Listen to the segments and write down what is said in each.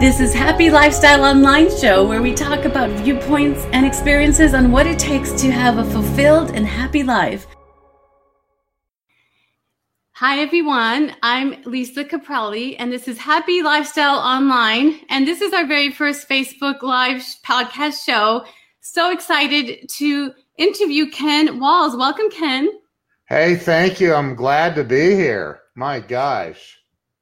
This is Happy Lifestyle Online Show where we talk about viewpoints and experiences on what it takes to have a fulfilled and happy life. Hi everyone, I'm Lisa Caprelli and this is Happy Lifestyle Online and this is our very first Facebook Live podcast show. So excited to interview Ken Walls. Welcome Ken. Hey, thank you. I'm glad to be here. My gosh.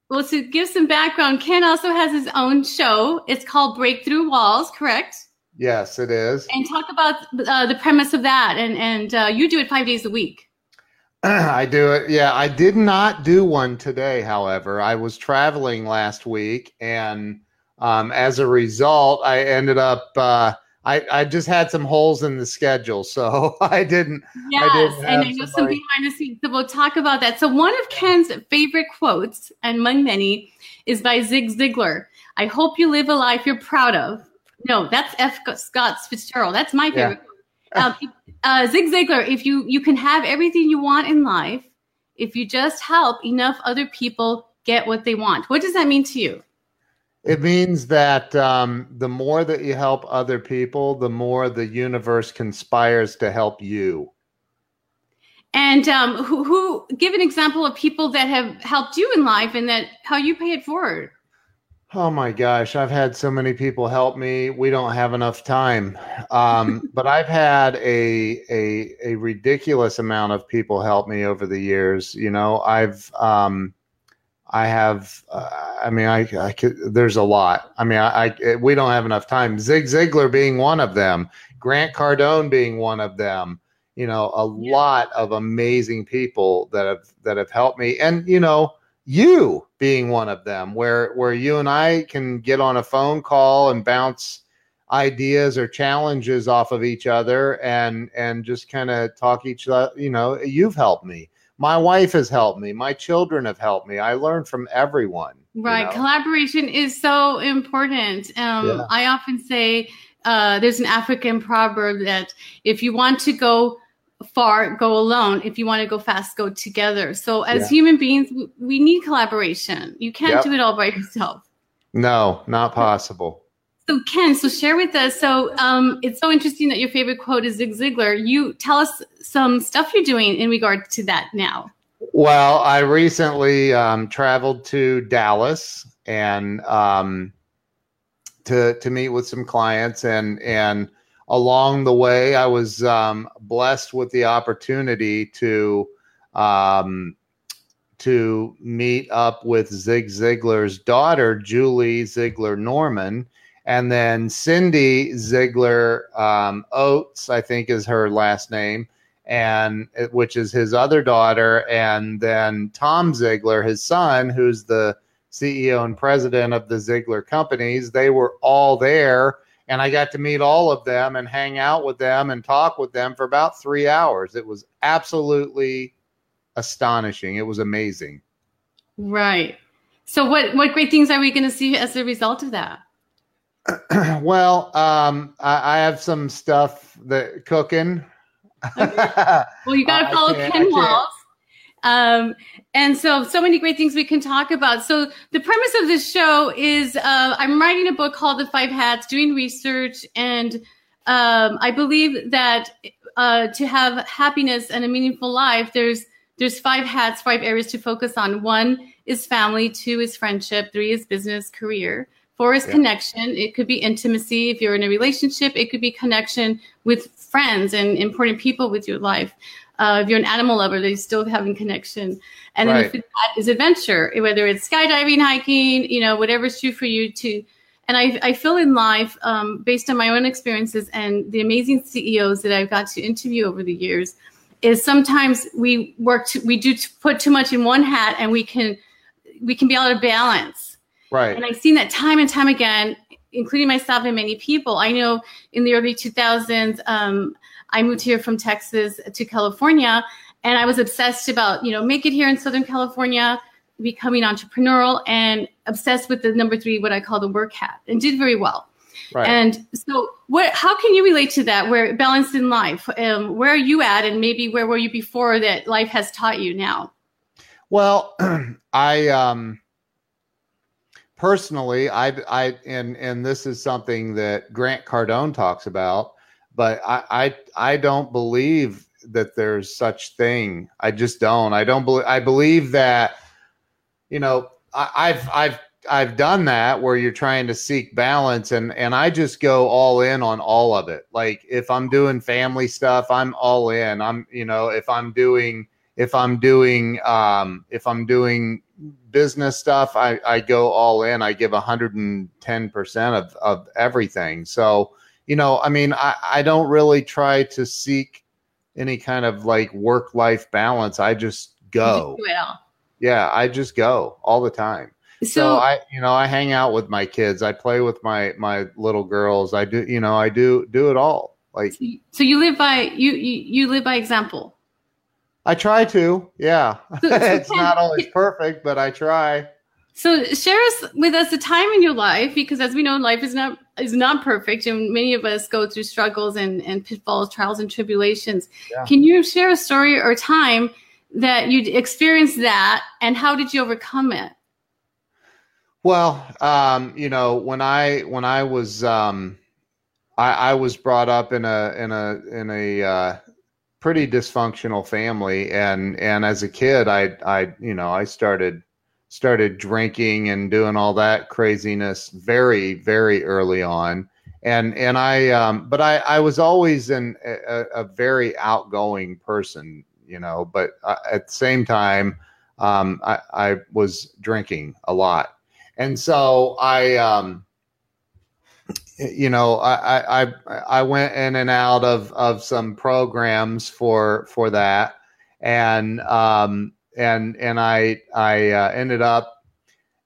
Well, to give some background, Ken also has his own show. It's called Breakthrough Walls, correct? Yes, it is. And talk about uh, the premise of that. And and uh, you do it five days a week. I do it. Yeah, I did not do one today. However, I was traveling last week, and um, as a result, I ended up. Uh, I, I just had some holes in the schedule, so I didn't. Yes, I didn't and I know some behind the scenes. So we'll talk about that. So one of Ken's favorite quotes, and among many, is by Zig Ziglar. I hope you live a life you're proud of. No, that's F. Scott Fitzgerald. That's my favorite. Yeah. um, uh, Zig Ziglar. If you you can have everything you want in life, if you just help enough other people get what they want. What does that mean to you? It means that um, the more that you help other people, the more the universe conspires to help you. And um, who, who give an example of people that have helped you in life and that how you pay it forward? Oh my gosh, I've had so many people help me. We don't have enough time. Um, but I've had a, a a ridiculous amount of people help me over the years. You know, I've um, I have, uh, I mean, I, I could, there's a lot. I mean, I, I, we don't have enough time. Zig Ziglar being one of them, Grant Cardone being one of them. You know, a yeah. lot of amazing people that have that have helped me, and you know, you being one of them, where where you and I can get on a phone call and bounce ideas or challenges off of each other, and and just kind of talk each other. You know, you've helped me my wife has helped me. My children have helped me. I learn from everyone right. you know? collaboration is so important. Um, yeah. i often say uh, there's an african proverb that if you want to go far go alone. If you want to go fast go together. So as yeah. human beings we need collaboration. You can't yep. do it all by yourself. No not possible so Ken, so share with us. So um, it's so interesting that your favorite quote is Zig Ziglar. You tell us some stuff you're doing in regard to that now. Well, I recently um, traveled to Dallas and um, to to meet with some clients, and and along the way, I was um, blessed with the opportunity to um, to meet up with Zig Ziglar's daughter, Julie Ziglar Norman and then Cindy Ziglar um, Oates, I think is her last name, and which is his other daughter, and then Tom Ziglar, his son, who's the CEO and president of the Ziglar companies. They were all there, and I got to meet all of them and hang out with them and talk with them for about three hours. It was absolutely astonishing. It was amazing. Right. So, what what great things are we going to see as a result of that? well, um, I, I, have some stuff that cooking. Okay. Well, you got to follow Ken Walls. Um, and so, so many great things we can talk about. So, the premise of this show is uh, I'm writing a book called The Five Hats, doing research, and um, I believe that uh, to have happiness and a meaningful life, there's there's five hats, five areas to focus on. One is family, two is friendship, three is business, career, Four is yeah. connection. It could be intimacy. If you're in a relationship, it could be connection with friends and important people with your life. Uh, if you're an animal lover, they're still having connection. And right. then that is adventure, whether it's skydiving, hiking, you know, whatever's true for you to. And I, I feel in life, um, based on my own experiences and the amazing CEOs that I've got to interview over the years, is sometimes we work, to, we do put too much in one hat, and we can we can be out of balance Right. And I've seen that time and time again, including myself and many people. I know in the early 2000s, um, I moved here from Texas to California, and I was obsessed about, you know, make it here in Southern California, becoming entrepreneurial, and obsessed with the number three, what I call the work hat, and did very well. Right. And so, what? How can you relate to that? Where balance in life? Um, where are you at, and maybe where were you before that life has taught you now? Well, I um, personally, I, I, and and this is something that Grant Cardone talks about, but I, I, I don't believe that there's such thing. I just don't. I don't believe. I believe that, you know, I, I've, I've I've done that where you're trying to seek balance and and I just go all in on all of it. Like if I'm doing family stuff, I'm all in. I'm you know, if I'm doing if I'm doing um if I'm doing business stuff, I, I go all in. I give 110% of, of everything. So, you know, I mean, I, I don't really try to seek any kind of like work life balance. I just go. Yeah, I just go all the time. So, so, I, you know, I hang out with my kids. I play with my my little girls. I do, you know, I do do it all. Like, so you live by you you, you live by example. I try to. Yeah. So, so it's not always perfect, but I try. So share us with us a time in your life because as we know life is not is not perfect and many of us go through struggles and, and pitfalls, trials and tribulations. Yeah. Can you share a story or time that you experienced that and how did you overcome it? Well, um, you know, when I when I was um, I, I was brought up in a in a in a uh, pretty dysfunctional family. And and as a kid I I you know I started started drinking and doing all that craziness very very early on. And and I um but I I was always an a, a very outgoing person you know but uh, at the same time um I I was drinking a lot. And so I um you know, I, I I went in and out of of some programs for for that, and um and and I I uh, ended up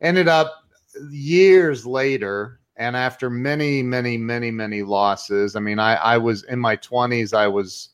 ended up years later, and after many many many many losses. I mean, I I was in my twenties. I was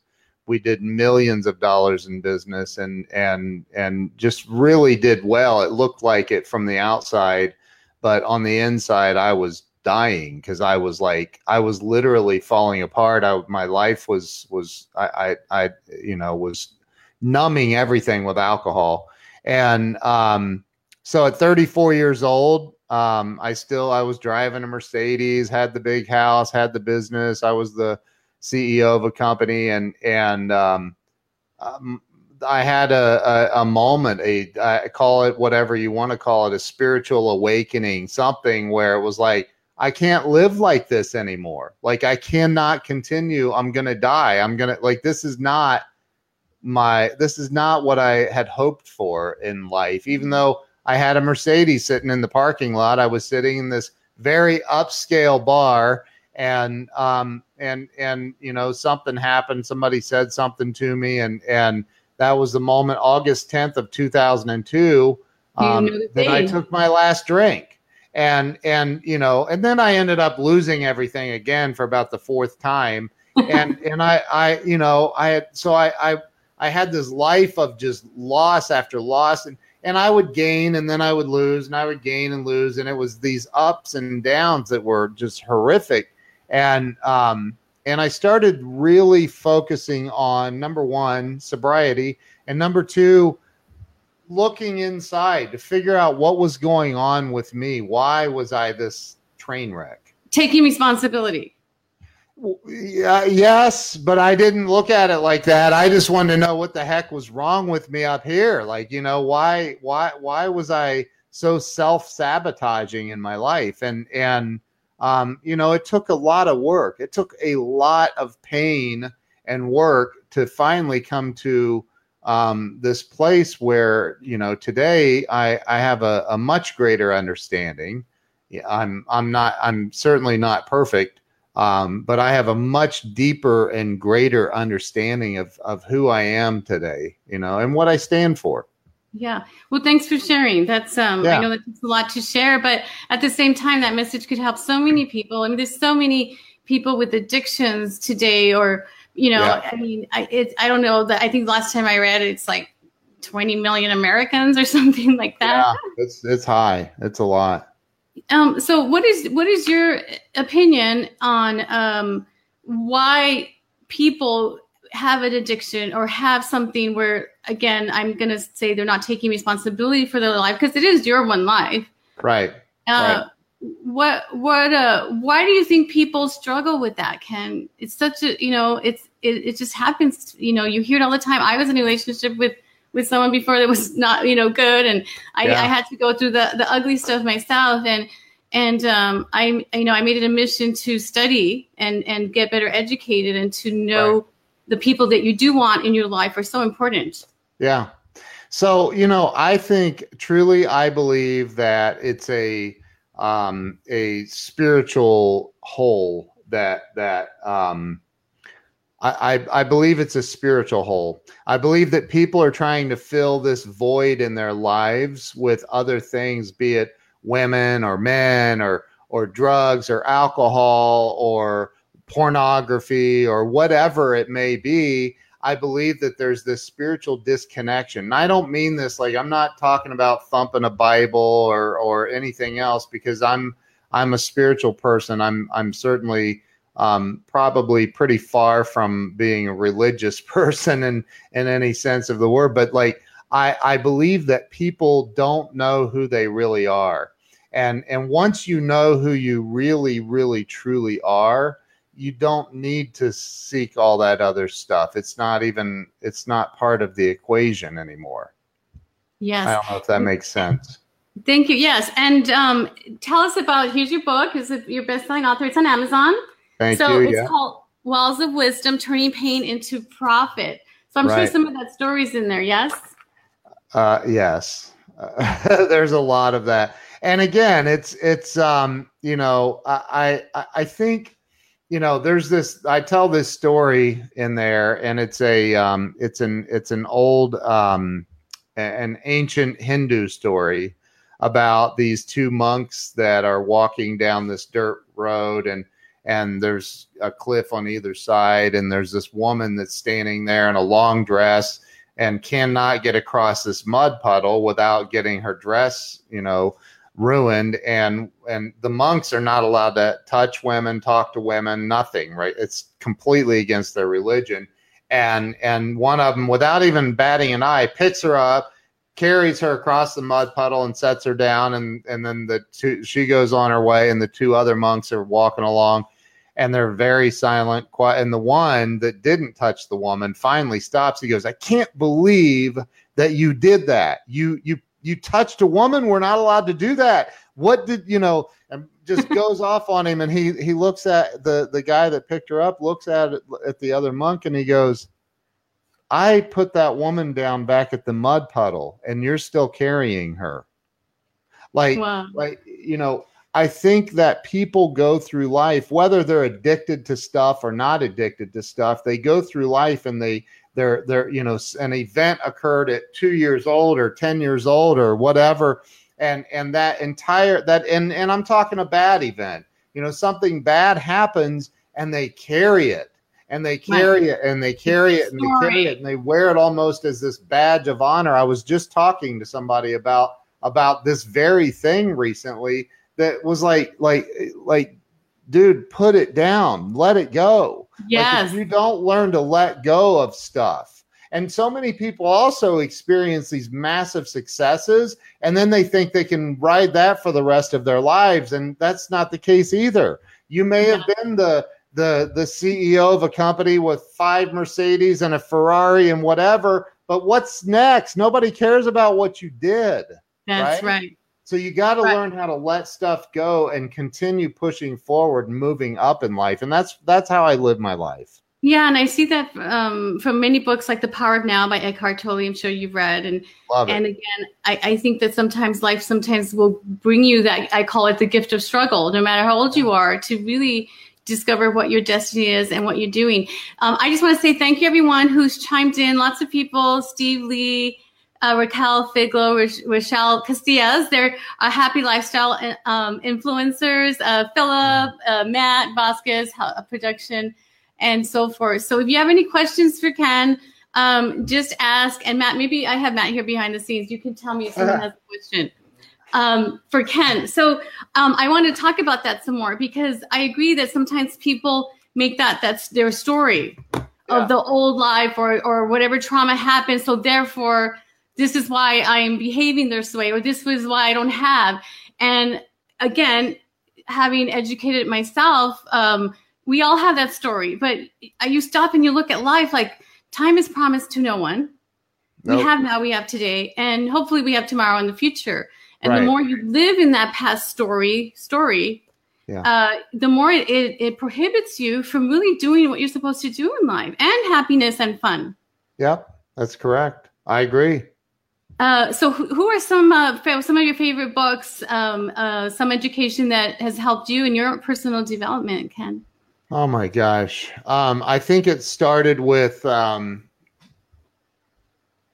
we did millions of dollars in business and and and just really did well. It looked like it from the outside, but on the inside, I was dying because I was like I was literally falling apart. I, my life was was I, I, I you know was numbing everything with alcohol, and um, so at 34 years old, um, I still I was driving a Mercedes, had the big house, had the business. I was the CEO of a company, and and um, um, I had a, a, a moment, a I call it whatever you want to call it, a spiritual awakening, something where it was like I can't live like this anymore. Like I cannot continue. I'm going to die. I'm going to like this is not my this is not what I had hoped for in life. Even though I had a Mercedes sitting in the parking lot, I was sitting in this very upscale bar and um and and you know something happened somebody said something to me and and that was the moment august 10th of 2002 um, that i took my last drink and and you know and then i ended up losing everything again for about the fourth time. And and i i you know i had so i i i had this life of just loss after loss. And and i would gain and then i would lose and i would gain and lose. And it was these ups and downs that were just horrific. And um and i started really focusing on number one sobriety. And number two looking inside to figure out what was going on with me. Why was I this train wreck? Taking responsibility. Yeah, yes, but I didn't look at it like that. I just wanted to know what the heck was wrong with me up here. Like, you know, why why why was I so self-sabotaging in my life? And and um, you know, it took a lot of work. It took a lot of pain and work to finally come to um, this place where you know today I, I have a, a much greater understanding. I'm I'm not I'm certainly not perfect, um, but I have a much deeper and greater understanding of of who I am today, you know, and what I stand for. Yeah. Well, thanks for sharing. That's um yeah. I know that's a lot to share, but at the same time that message could help so many people. I mean, there's so many people with addictions today or you know, yeah. I mean, I, it's, I don't know that I think the last time I read it, it's like 20 million Americans or something like that. Yeah, it's, it's high. It's a lot. Um, so what is, what is your opinion on, um, why people have an addiction or have something where, again, I'm going to say they're not taking responsibility for their life because it is your one life. Right. Uh, right. What what uh why do you think people struggle with that? Ken, it's such a you know it's it, it just happens. You know, you hear it all the time. I was in a relationship with with someone before that was not you know good, and I, yeah. I had to go through the the ugly stuff myself and and um, I, you know, I made it a mission to study and and get better educated and to know right. the people that you do want in your life are so important. Yeah. So you know, I think truly, I believe that it's a um, a spiritual hole that that um, I, I, I believe it's a spiritual hole. I believe that people are trying to fill this void in their lives with other things, be it women or men or or drugs or alcohol or pornography or whatever it may be i believe that there's this spiritual disconnection. And i don't mean this like i'm not talking about thumping a bible or or anything else because i'm i'm a spiritual person. I'm i'm certainly um, probably pretty far from being a religious person in in any sense of the word. But like i i believe that people don't know who they really are. And and once you know who you really really truly are you don't need to seek all that other stuff. It's not even it's not part of the equation anymore. Yes. I don't know if that makes sense. Thank you. Yes. And um, tell us about here's your book. Is it your best-selling author. It's on amazon. Thank so you it's yeah. called Walls of wisdom turning pain into profit. So i'm right. sure some of that story's in there. Yes? Uh, yes. Uh, there's a lot of that. And again, it's it's um, you know, I I, I think you know there's this i tell this story in there and it's a um, it's an it's an old um, an ancient hindu story about these two monks that are walking down this dirt road and and there's a cliff on either side and there's this woman that's standing there in a long dress and cannot get across this mud puddle without getting her dress you know ruined and and the monks are not allowed to touch women talk to women nothing right? It's completely against their religion. And and one of them without even batting an eye picks her up carries her across the mud puddle and sets her down and and then the two she goes on her way and the two other monks are walking along and they're very silent quiet and the one that didn't touch the woman finally stops. He goes i can't believe that you did that. You you you touched a woman. We're not allowed to do that. What did you know? And just goes off on him, and he he looks at the the guy that picked her up, looks at at the other monk, and he goes, "I put that woman down back at the mud puddle, and you're still carrying her." Like, wow. like you know. I think that people go through life, whether they're addicted to stuff or not addicted to stuff, they go through life and they they're they're you know an event occurred at two years old or ten years old or whatever. And and that entire that and and i'm talking a bad event. You know something bad happens and they carry it. And they carry it and they carry it and they carry it and they wear it almost as this badge of honor. I was just talking to somebody about about this very thing recently that was like like like dude put it down. Let it go Yes. Like you don't learn to let go of stuff. And so many people also experience these massive successes and then they think they can ride that for the rest of their lives. And that's not the case either. You may yeah. have been the the the CEO of a company with five Mercedes and a Ferrari and whatever, but what's next? Nobody cares about what you did. That's right. right. So you got to right. learn how to let stuff go and continue pushing forward moving up in life. And that's that's how I live my life. Yeah, and I see that um, from many books like The Power of Now by Eckhart Tolle. I'm sure you've read, and and again, I, I think that sometimes life sometimes will bring you that I call it the gift of struggle, no matter how old you are, to really discover what your destiny is and what you're doing. Um, I just want to say thank you, everyone who's chimed in. Lots of people, Steve Lee, uh, Raquel Figlo, Rochelle Castillas. They're a happy lifestyle um, influencers. Uh, Philip, uh, Matt Vasquez, uh, production, and so forth. So if you have any questions for Ken, um, just ask. And Matt, maybe I have Matt here behind the scenes. You can tell me if someone has a question um, for Ken. So um, I want to talk about that some more because I agree that sometimes people make that that's their story yeah. of the old life or or whatever trauma happened. So therefore this is why I'm behaving this way, or this was why I don't have. And again, having educated myself, um, we all have that story, but you stop and you look at life like time is promised to no one. Nope. We have now, we have today, and hopefully we have tomorrow in the future. And right. the more you live in that past story, story, yeah. uh, the more it, it, it prohibits you from really doing what you're supposed to do in life and happiness and fun. Yep, that's correct. I agree. Uh, so, who, are some uh, some of your favorite books? Um, uh, some education that has helped you in your personal development, Ken? Oh my gosh, um, I think it started with um,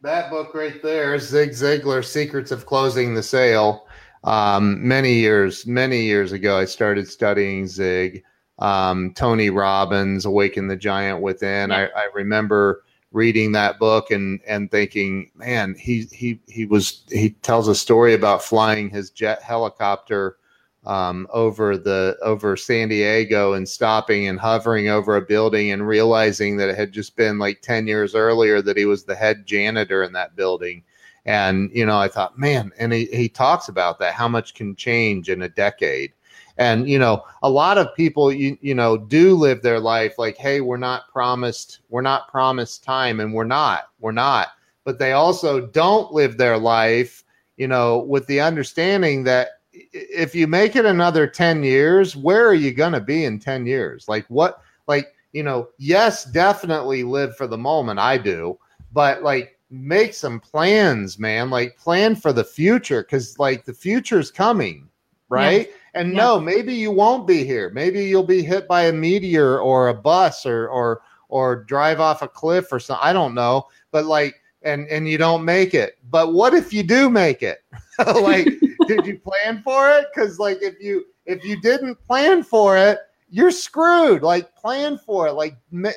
that book right there, Zig Ziglar, Secrets of Closing the Sale. Um, many years, many years ago, I started studying Zig. Um, Tony Robbins, Awaken the Giant Within. Yeah. I, I remember reading that book and and thinking, man, he he he was he tells a story about flying his jet helicopter um, over the over San Diego and stopping and hovering over a building and realizing that it had just been like 10 years earlier that he was the head janitor in that building. And, you know, I thought, man, and he, he talks about that, how much can change in a decade. And, you know, a lot of people, you, you know, do live their life like, hey, we're not promised, we're not promised time, and we're not, we're not. But they also don't live their life, you know, with the understanding that if you make it another 10 years, where are you going to be in 10 years? Like, what, like, you know, yes, definitely live for the moment. I do, but like, make some plans, man. Like, plan for the future because, like, the future's coming, right? And yeah. no, maybe you won't be here. Maybe you'll be hit by a meteor or a bus or, or, or drive off a cliff or something. I don't know. But like, and and you don't make it. But what if you do make it? like, did you plan for it? Because like, if you if you didn't plan for it, you're screwed. Like, plan for it. Like,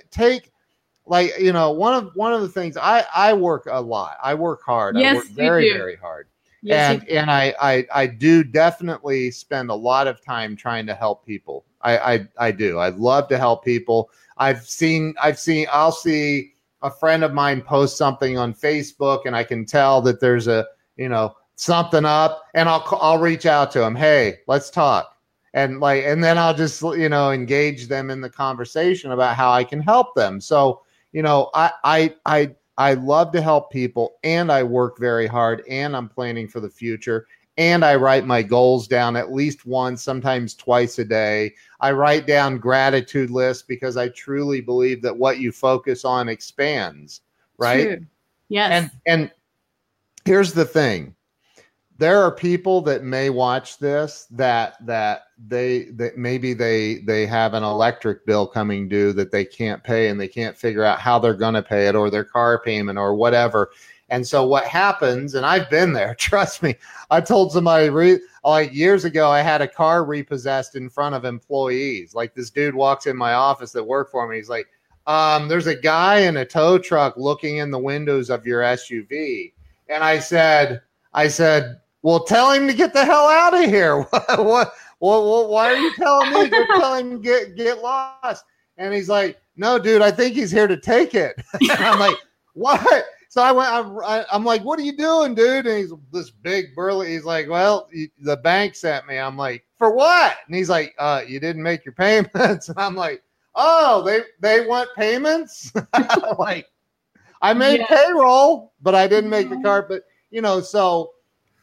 take like you know one of one of the things I I work a lot. I work hard. Yes, I work very very hard. Yes, and and I, I I do definitely spend a lot of time trying to help people. I I, I do. I love to help people. I've seen I've seen I'll see a friend of mine post something on Facebook and I can tell that there's a, you know, something up and I'll I'll reach out to him, "Hey, let's talk." And like and then I'll just, you know, engage them in the conversation about how I can help them. So, you know, I I I I love to help people and I work very hard and I'm planning for the future and I write my goals down at least once, sometimes twice a day. I write down gratitude lists because I truly believe that what you focus on expands, right? True. Yes. And and here's the thing. There are people that may watch this that that they that maybe they they have an electric bill coming due that they can't pay and they can't figure out how they're going to pay it or their car payment or whatever and so what happens, and I've been there, trust me. I told somebody re, like years ago, I had a car repossessed in front of employees. Like this dude walks in my office that worked for me. He's like, um, there's a guy in a tow truck looking in the windows of your SUV. And I said, I said, well, tell him to get the hell out of here. what, what, what, why are you telling me? You're telling him get, get lost. And he's like, no, dude, I think he's here to take it. I'm like, what? So I went. I, am like, "What are you doing, dude?" And he's this big burly. He's like, "Well, the bank sent me." I'm like, "For what?" And he's like, "Uh, you didn't make your payments." And I'm like, "Oh, they they want payments." like, I made yeah. payroll, but I didn't make the card. But you know, so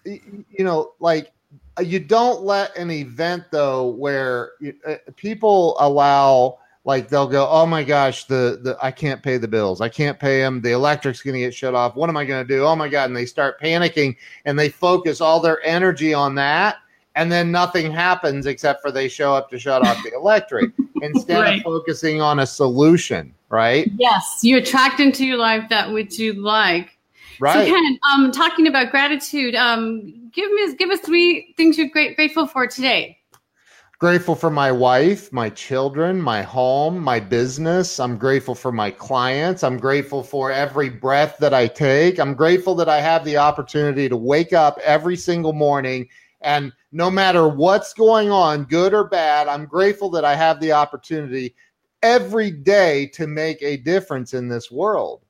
you know, like you don't let an event though where uh, people allow like they'll go, oh my gosh, the the I can't pay the bills, I can't pay them, the electric's going to get shut off. What am I going to do? Oh my god! And they start panicking and they focus all their energy on that, and then nothing happens except for they show up to shut off the electric instead right. of focusing on a solution. Right? Yes, you attract into your life that which you like. Right. So Ken, um, talking about gratitude, um, give me give us three things you're great, grateful for today. Grateful for my wife, my children, my home, my business. I'm grateful for my clients. I'm grateful for every breath that I take. I'm grateful that I have the opportunity to wake up every single morning and no matter what's going on, good or bad, I'm grateful that I have the opportunity every day to make a difference in this world.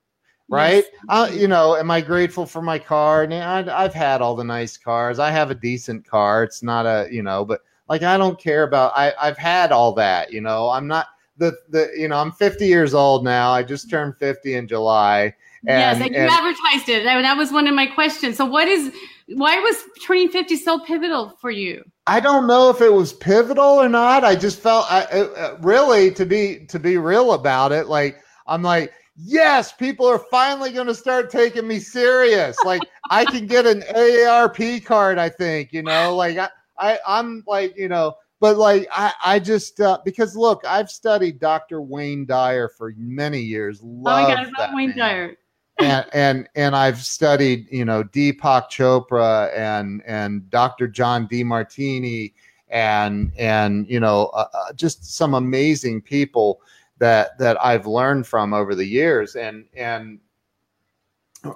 Right? Yes. Uh, you know, am I grateful for my car? And I, I've had all the nice cars. I have a decent car. It's not a, you know, but like I don't care about. I I've had all that. You know, I'm not the the. You know, I'm 50 years old now. I just turned 50 in July. And, yes, and you and, advertised it. That was one of my questions. So, what is why was turning 50 so pivotal for you? I don't know if it was pivotal or not. I just felt I, uh, really to be to be real about it. Like I'm like, yes, people are finally going to start taking me serious. Like I can get an AARP card. I think you know, like I, I I'm like you know, but like I I just uh, because look, I've studied Dr. Wayne Dyer for many years. Love oh my God, I love Wayne man. Dyer and and and I've studied, you know, Deepak Chopra and and Dr. John Demartini and and you know uh, uh, just some amazing people that that I've learned from over the years and and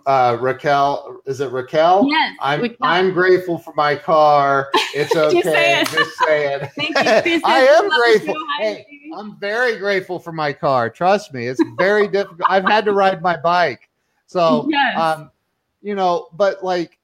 uh, Raquel, is it Raquel? Yes. I'm Raquel. I'm grateful for my car. It's okay. just say it. Just say it. Thank you. I am grateful. Hey, I'm very grateful for my car. Trust me, it's very difficult. I've had to ride my bike so, yes. um, you know, but like,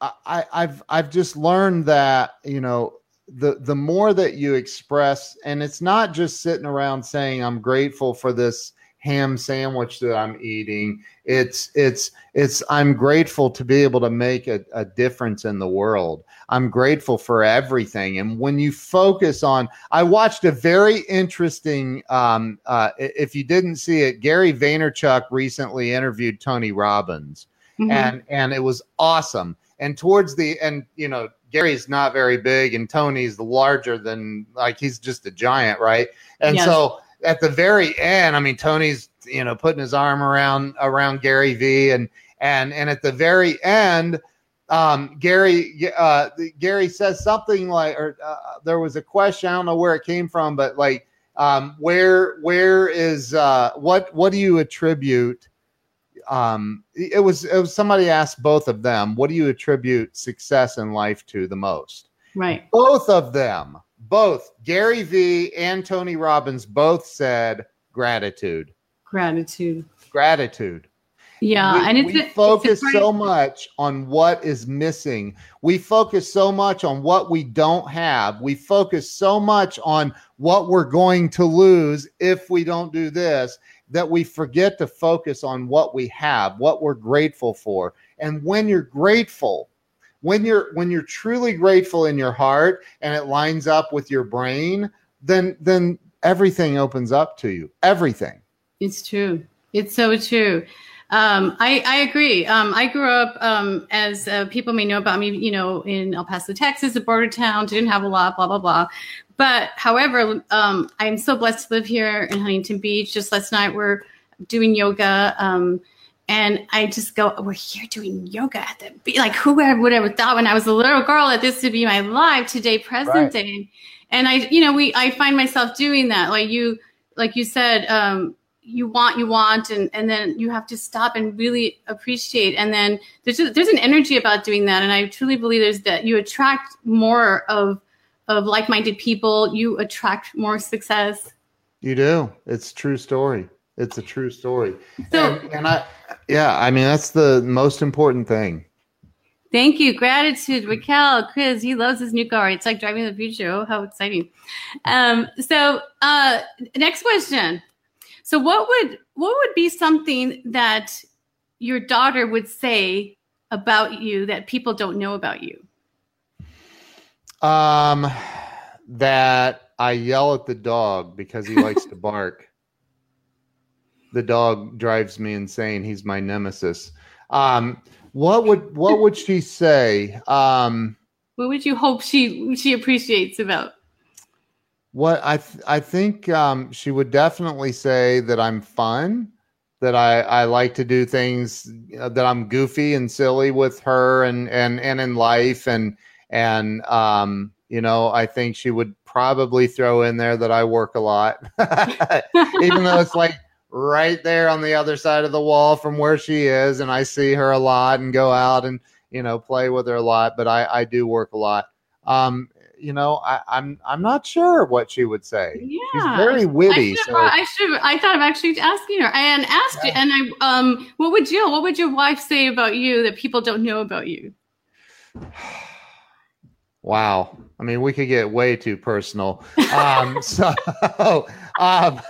I, I've I've just learned that you know the the more that you express, and it's not just sitting around saying I'm grateful for this ham sandwich that I'm eating. It's it's it's I'm grateful to be able to make a, a difference in the world. I'm grateful for everything. And when you focus on, I watched a very interesting. Um, uh, if you didn't see it, Gary Vaynerchuk recently interviewed Tony Robbins, mm-hmm. and and it was awesome. And towards the and you know Gary's not very big, and Tony's larger than like he's just a giant, right? And yes. so at the very end, I mean, Tony's you know putting his arm around around Gary V, and and and at the very end, um, Gary uh, Gary says something like, or uh, there was a question. I don't know where it came from, but like, um, where where is uh, what what do you attribute? Um, it was it was somebody asked both of them. What do you attribute success in life to the most? Right. Both of them both Gary Vee and Tony Robbins both said gratitude. Gratitude. Gratitude. Yeah, we, and it's we a, focus it's so much on what is missing. We focus so much on what we don't have. We focus so much on what we're going to lose if we don't do this that we forget to focus on what we have, what we're grateful for. And when you're grateful, when you're when you're truly grateful in your heart and it lines up with your brain then then everything opens up to you everything it's true it's so true um, I, I agree. Um, I grew up, um, as uh, people may know about me, you know, in El Paso, Texas, a border town, didn't have a lot, blah, blah, blah. But however, um, I'm so blessed to live here in Huntington Beach. Just last night, we're doing yoga. Um, and I just go, we're here doing yoga at the beach. like who would ever thought when I was a little girl that this would be my life today, present right. day. And I, you know, we I find myself doing that. Like you, like you said, um, you want, you want, and and then you have to stop and really appreciate. And then there's just, there's an energy about doing that. And I truly believe there's that you attract more of of like minded people. You attract more success. You do. It's true story. It's a true story. So, and, and I, yeah, I mean that's the most important thing. Thank you, gratitude, Raquel, Chris. He loves his new car. It's like driving the future. Oh, how exciting! Um, so, uh, next question. So, what would what would be something that your daughter would say about you that people don't know about you? Um, that I yell at the dog because he likes to bark the dog drives me insane. He's my nemesis. Um, what would what would she say? Um, what would you hope she she appreciates about? What I th- I think um, she would definitely say that I'm fun, that I, I like to do things uh, that I'm goofy and silly with her and and and in life and and um, you know I think she would probably throw in there that I work a lot, even though it's like right there on the other side of the wall from where she is, and I see her a lot and go out and you know play with her a lot. But I I do work a lot. Um, you know, I, I'm I'm not sure what she would say. Yeah, She's very witty. I should, so- I should. I thought of actually asking her and asked you. And I, um, what would you? What would your wife say about you that people don't know about you? Wow. I mean, we could get way too personal. Um, so, um,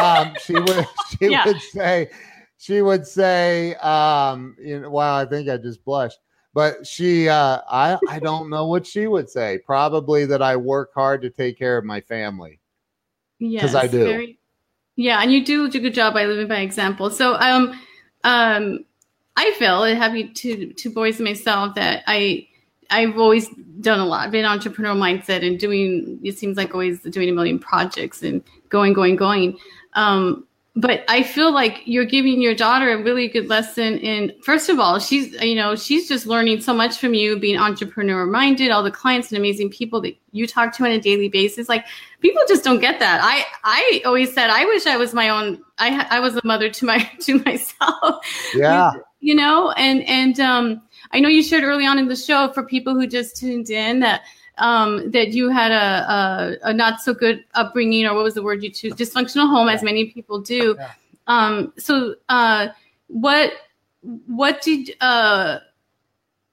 um, she would, she Yeah. would say, she would say, um, you know, wow, I think I just blushed, but she, uh, I, I don't know what she would say. Probably that I work hard to take care of my family. Yes, because I do. Very, yeah, and you do do a good job by living by example. So, um, um, I feel having two two boys myself that I I've always done a lot, been entrepreneurial mindset and doing. It seems like always doing a million projects and going, going, going. Um, but I feel like you're giving your daughter a really good lesson in. First of all, she's you know she's just learning so much from you, being entrepreneur minded. All the clients and amazing people that you talk to on a daily basis, like people just don't get that. I I always said I wish I was my own. I I was a mother to my to myself. Yeah. you know, and and um, I know you shared early on in the show for people who just tuned in that um, that you had a, a, a not so good upbringing, or what was the word you choose? Dysfunctional home, as many people do. Yeah. Um, so, uh, what what did uh,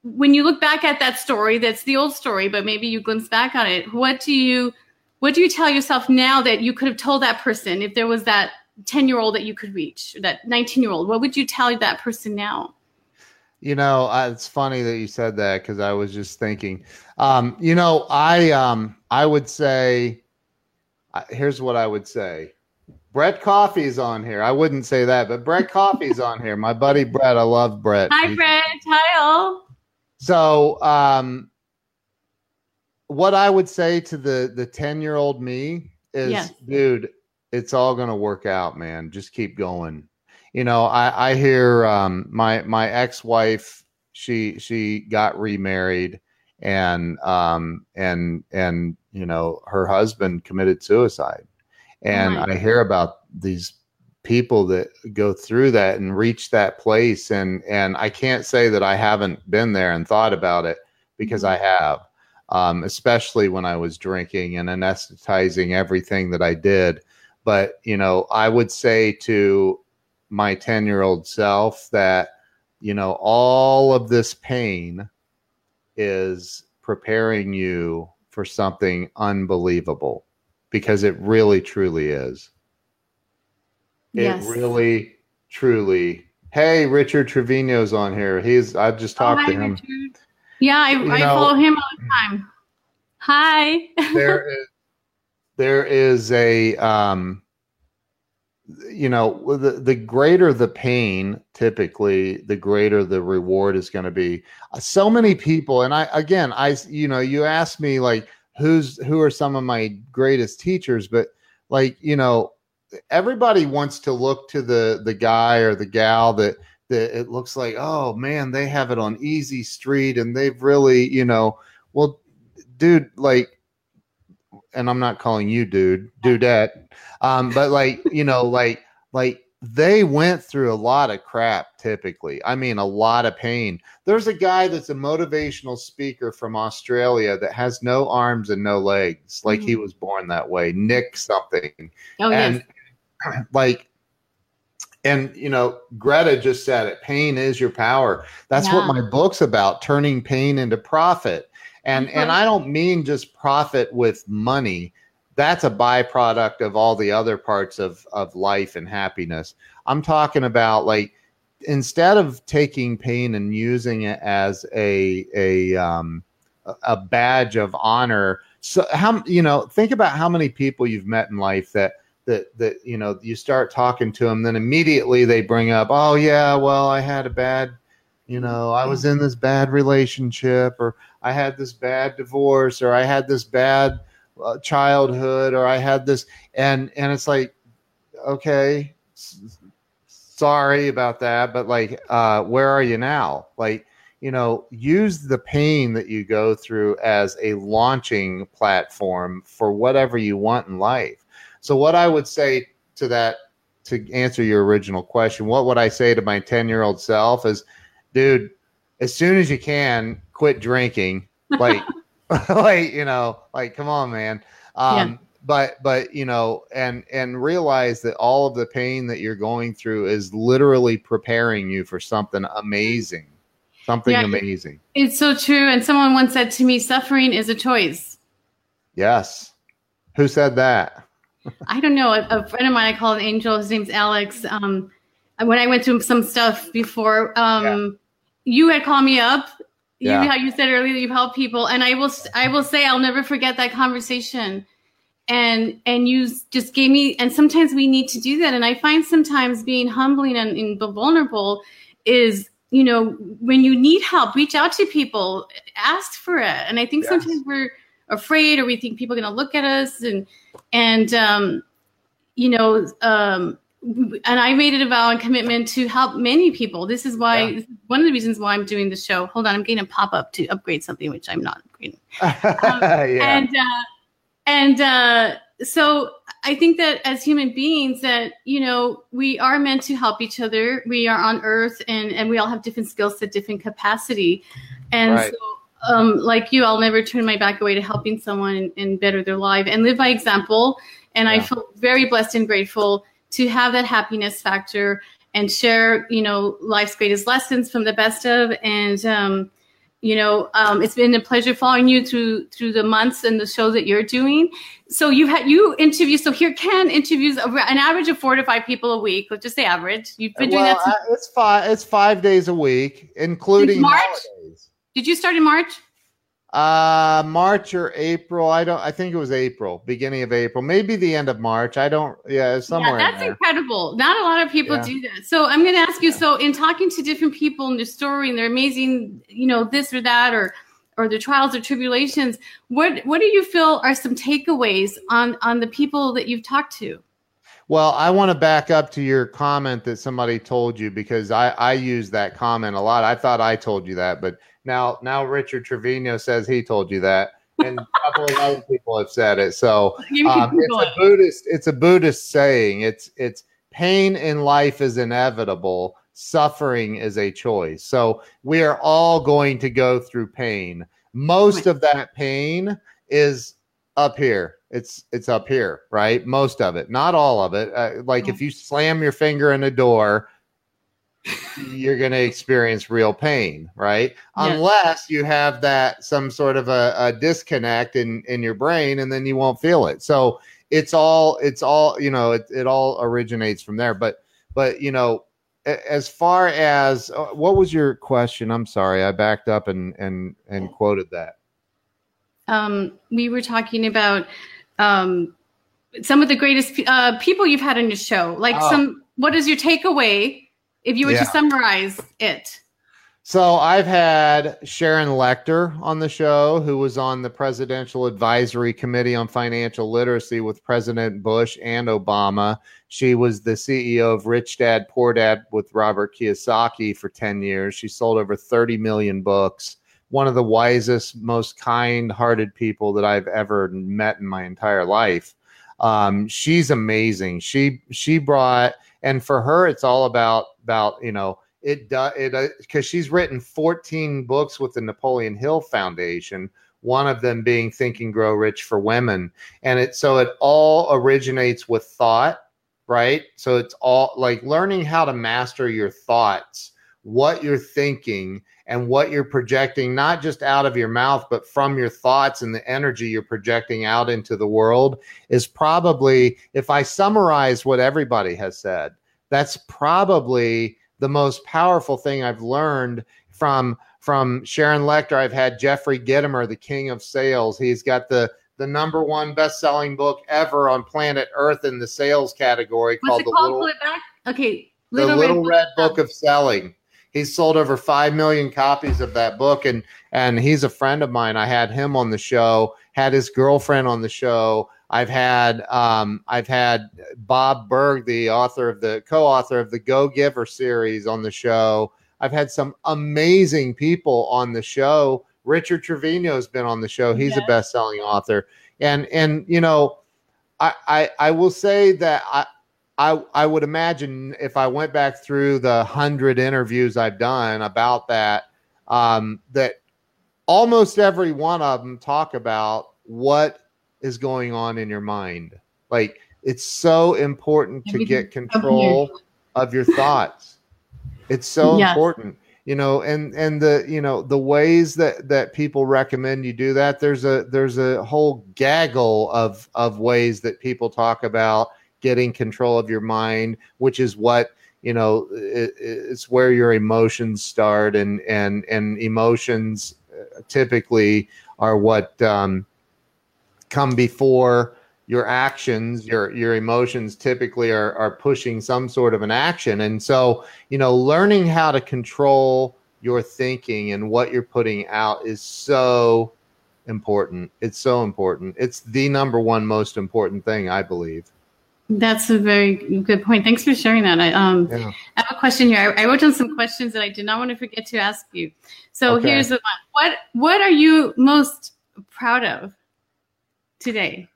when you look back at that story? That's the old story, but maybe you glimpse back on it. What do you what do you tell yourself now that you could have told that person if there was that 10 year old that you could reach, or that 19 year old? What would you tell that person now? You know, it's funny that you said that because I was just thinking. Um, you know, I um, I would say, uh, here's what I would say. Brett Coffee's on here. I wouldn't say that, but Brett Coffee's on here. My buddy Brett. I love Brett. Hi, Brett. Hi, all. So, um, what I would say to the the ten year old me is, Yes. dude, it's all gonna work out, man. Just keep going. You know, I I hear um, my my ex wife. She she got remarried, and um and and you know her husband committed suicide, and my I hear about these people that go through that and reach that place. And and I can't say that I haven't been there and thought about it because I have um, especially when I was drinking and anesthetizing everything that I did. But you know I would say to my 10 year old self that you know all of this pain is preparing you for something unbelievable because it really truly is it Yes. really, truly. Hey, Richard Trevino's on here. He's I just Oh, talked hi, to him. Richard. Yeah, I, I know- follow him all the time. Hi. there is there is a um you know the the greater the pain typically the greater the reward is going to be. Uh, so many people and i again i you know you ask me like who's who are some of my greatest teachers but like you know everybody wants to look to the the guy or the gal that that it looks like oh man they have it on easy street and they've really you know well dude like and i'm not calling you dude dudette um but like you know like like they went through a lot of crap typically. I mean a lot of pain. There's a guy that's a motivational speaker from australia that has no arms and no legs like he was born that way nick something. Oh, and yes. like and you know greta just said it pain is your power. That's Yeah. what my book's about turning pain into profit and and i don't mean just profit with money. That's a byproduct of all the other parts of of life and happiness. I'm talking about like instead of taking pain and using it as a a um a- a badge of honor so how you know think about how many people you've met in life that that that you know you start talking to them then immediately they bring up oh yeah well i had a bad you know i was in this bad relationship or i had this bad divorce or i had this bad uh, childhood or i had this and and it's like okay sorry about that but like uh where are you now? Like you know use the pain that you go through as a launching platform for whatever you want in life. So what I would say to that to answer your original question, what would I say to my 10 year old self is, dude, as soon as you can, quit drinking. Like like you know, like come on, man. Um, yeah. But but you know, and and realize that all of the pain that you're going through is literally preparing you for something amazing, something yeah, amazing. It's so true. And someone once said to me, "Suffering is a choice." Yes. Who said that? I don't know. A, a, friend of mine I call an angel. His name's Alex. Um, when I went through some stuff before, um, yeah. you had called me up. Yeah. You, how you said earlier that you've helped people, and I will, I will say, I'll never forget that conversation. And and you just gave me, and sometimes we need to do that. And I find sometimes being humbling and, and vulnerable is, you know, when you need help, reach out to people, ask for it. And I think yes. sometimes we're afraid, or we think people are going to look at us, and and um, you know, um, and I made it a vow and commitment to help many people. This is why yeah. one of the reasons why I'm doing the show. Hold on, I'm getting a pop up to upgrade something, which I'm not upgrading. Um, yeah. And uh, and uh, so I think that as human beings, that you know we are meant to help each other. We are on Earth, and and we all have different skills to different capacity, and right. so um, like you, I'll never turn my back away to helping someone and, and better their life and live by example. And yeah. I feel very blessed and grateful to have that happiness factor and share, you know, life's greatest lessons from the best of. And, um, you know, um, it's been a pleasure following you through through the months and the show that you're doing. So you had you interview. So here, Ken interviews an average of four to five people a week. Let's just say average. You've been doing well, that. Since- it's five. It's five days a week, including March. Holidays. Did you start in March? Uh, March or April. I don't. I think it was April, beginning of April, maybe the end of March. I don't. Yeah, somewhere. Yeah, that's in incredible. Not a lot of people yeah. do that. So I'm going to ask you. So in talking to different people in their story and their amazing, you know, this or that, or or the trials or tribulations, what what do you feel are some takeaways on on the people that you've talked to? Well, I want to back up to your comment that somebody told you because I I use that comment a lot. I thought I told you that, but now, now Richard Trevino says he told you that, and a couple of other people have said it. So um, it's a Buddhist. It's a Buddhist saying. It's it's pain in life is inevitable. Suffering is a choice. So we are all going to go through pain. Most of that pain is up here. It's it's up here, right? Most of it, not all of it. Uh, like if you slam your finger in a door, you're going to experience real pain, right? Yeah. Unless you have that some sort of a, a, disconnect in in your brain, and then you won't feel it. So it's all it's all you know. It it all originates from there. But but you know, as far as uh, what was your question? I'm sorry, I backed up and and and quoted that. Um, we were talking about um some of the greatest uh, people you've had on your show. Like oh. some, what is your takeaway if you were yeah. to summarize it. So I've had Sharon Lechter on the show, who was on the Presidential Advisory Committee on Financial Literacy with President Bush and Obama. She was the CEO of Rich Dad Poor Dad with Robert Kiyosaki for 10 years. She sold over 30 million books. One of the wisest, most kind hearted people that I've ever met in my entire life. Um, she's amazing. She she brought and for her it's all about about you know it does it because uh, she's written 14 books with the Napoleon Hill Foundation one of them being think and grow rich for women. And it so it all originates with thought right? So it's all like learning how to master your thoughts what you're thinking and what you're projecting, not just out of your mouth, but from your thoughts and the energy you're projecting out into the world, is probably, if I summarize what everybody has said, that's probably the most powerful thing I've learned from from Sharon Lechter. I've had Jeffrey Gitomer, the king of sales. He's got the the number one best selling book ever on planet Earth in the sales category What's called, the called? Little, Okay, Little, the Little Red, Red Book of Selling he's sold over 5 million copies of that book and and he's a friend of mine i had him on the show had his girlfriend on the show i've had um, i've had bob burg the author of the co-author of the go giver series on the show. I've had some amazing people on the show. Richard trevino has been on the show. He's yes. a best-selling author. And and you know I, I, I will say that I, I I would imagine if I went back through the hundred interviews I've done about that, um, that almost every one of them talk about what is going on in your mind. Like it's so important to get control of your thoughts. It's so yes. important you know and and the you know the ways that that people recommend you do that there's a there's a whole gaggle of of ways that people talk about getting control of your mind which is what you know it, it's where your emotions start and and and emotions uh, typically are what um, come before your actions your your emotions typically are are pushing some sort of an action and so you know learning how to control your thinking and what you're putting out is so important it's so important it's the number one most important thing i believe that's a very good point. Thanks for sharing that. I um yeah. I have a question here. I, I, wrote down some questions that I did not want to forget to ask you. So okay. here's the one. What what are you most proud of today?